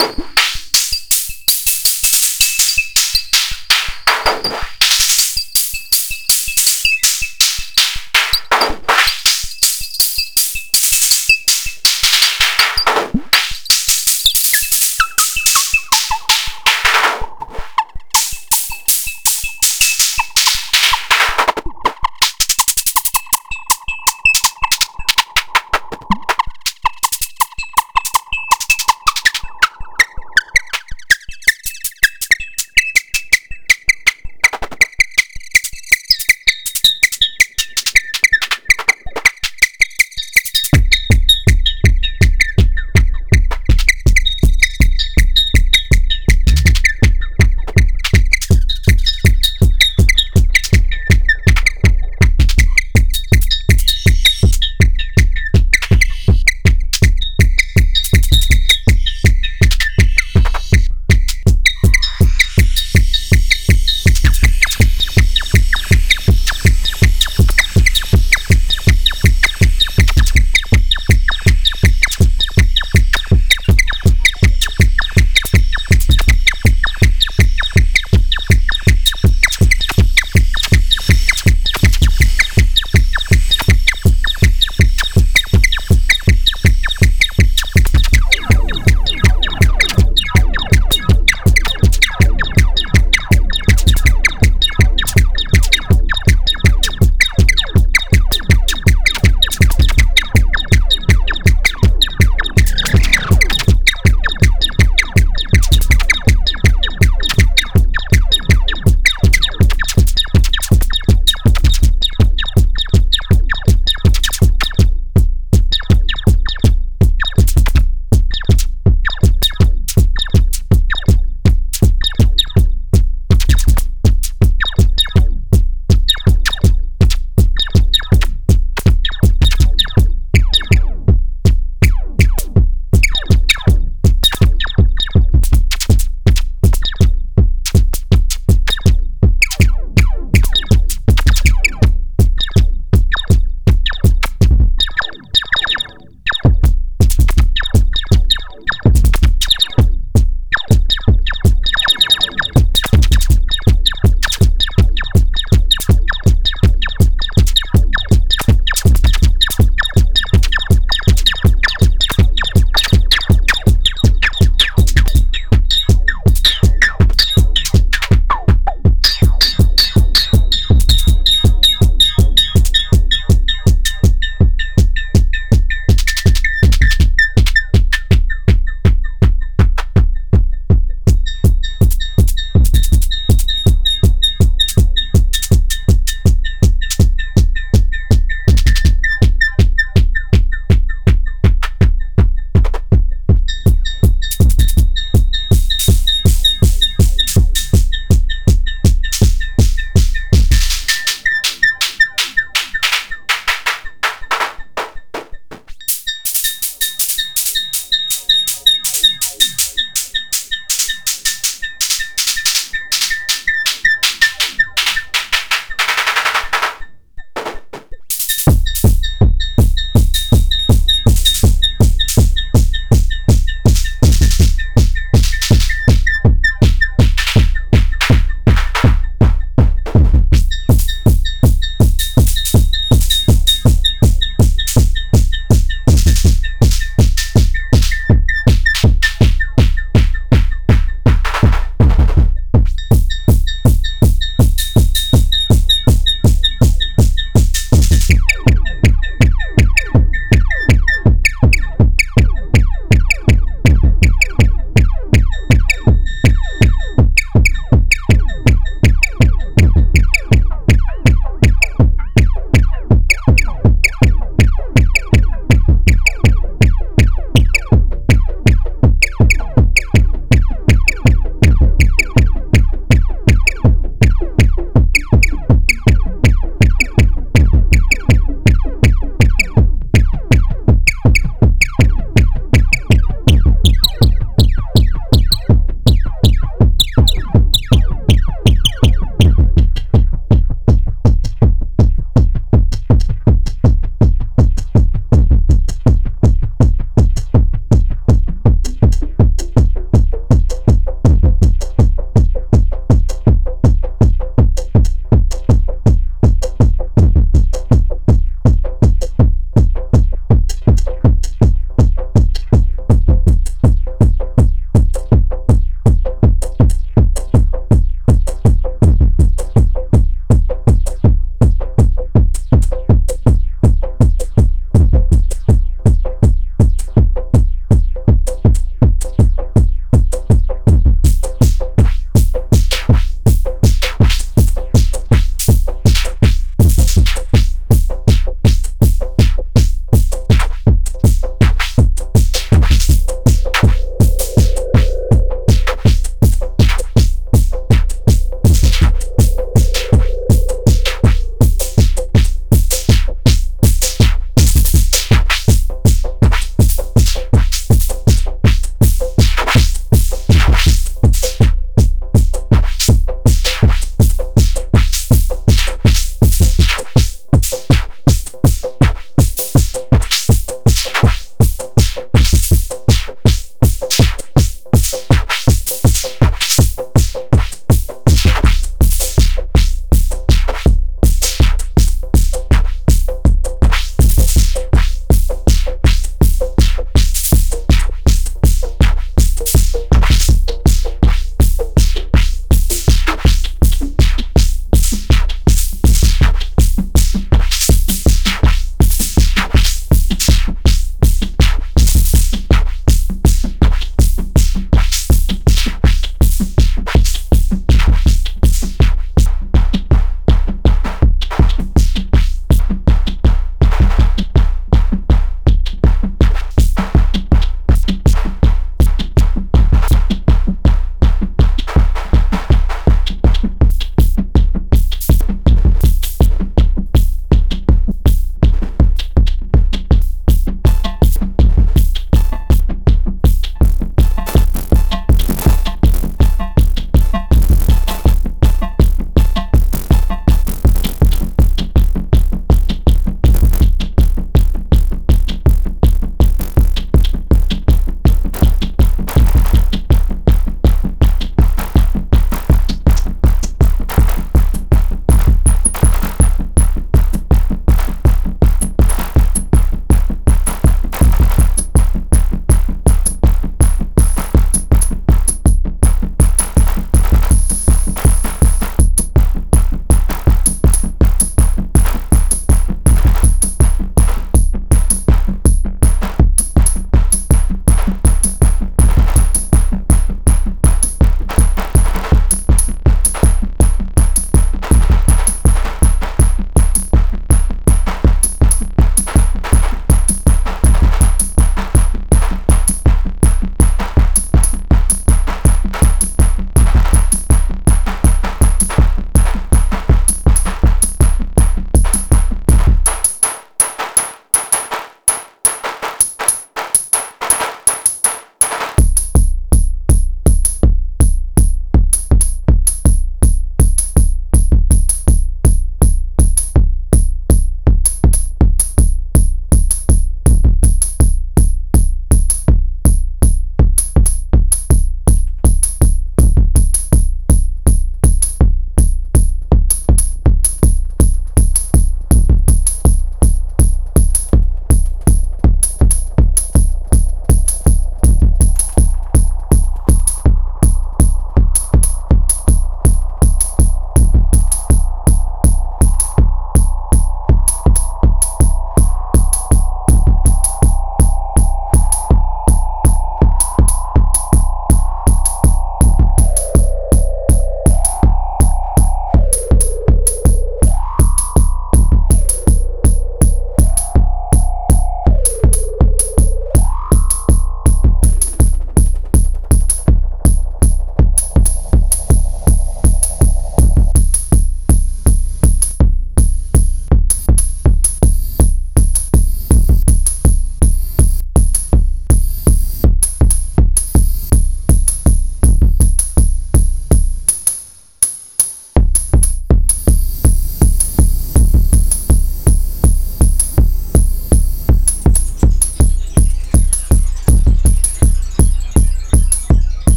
you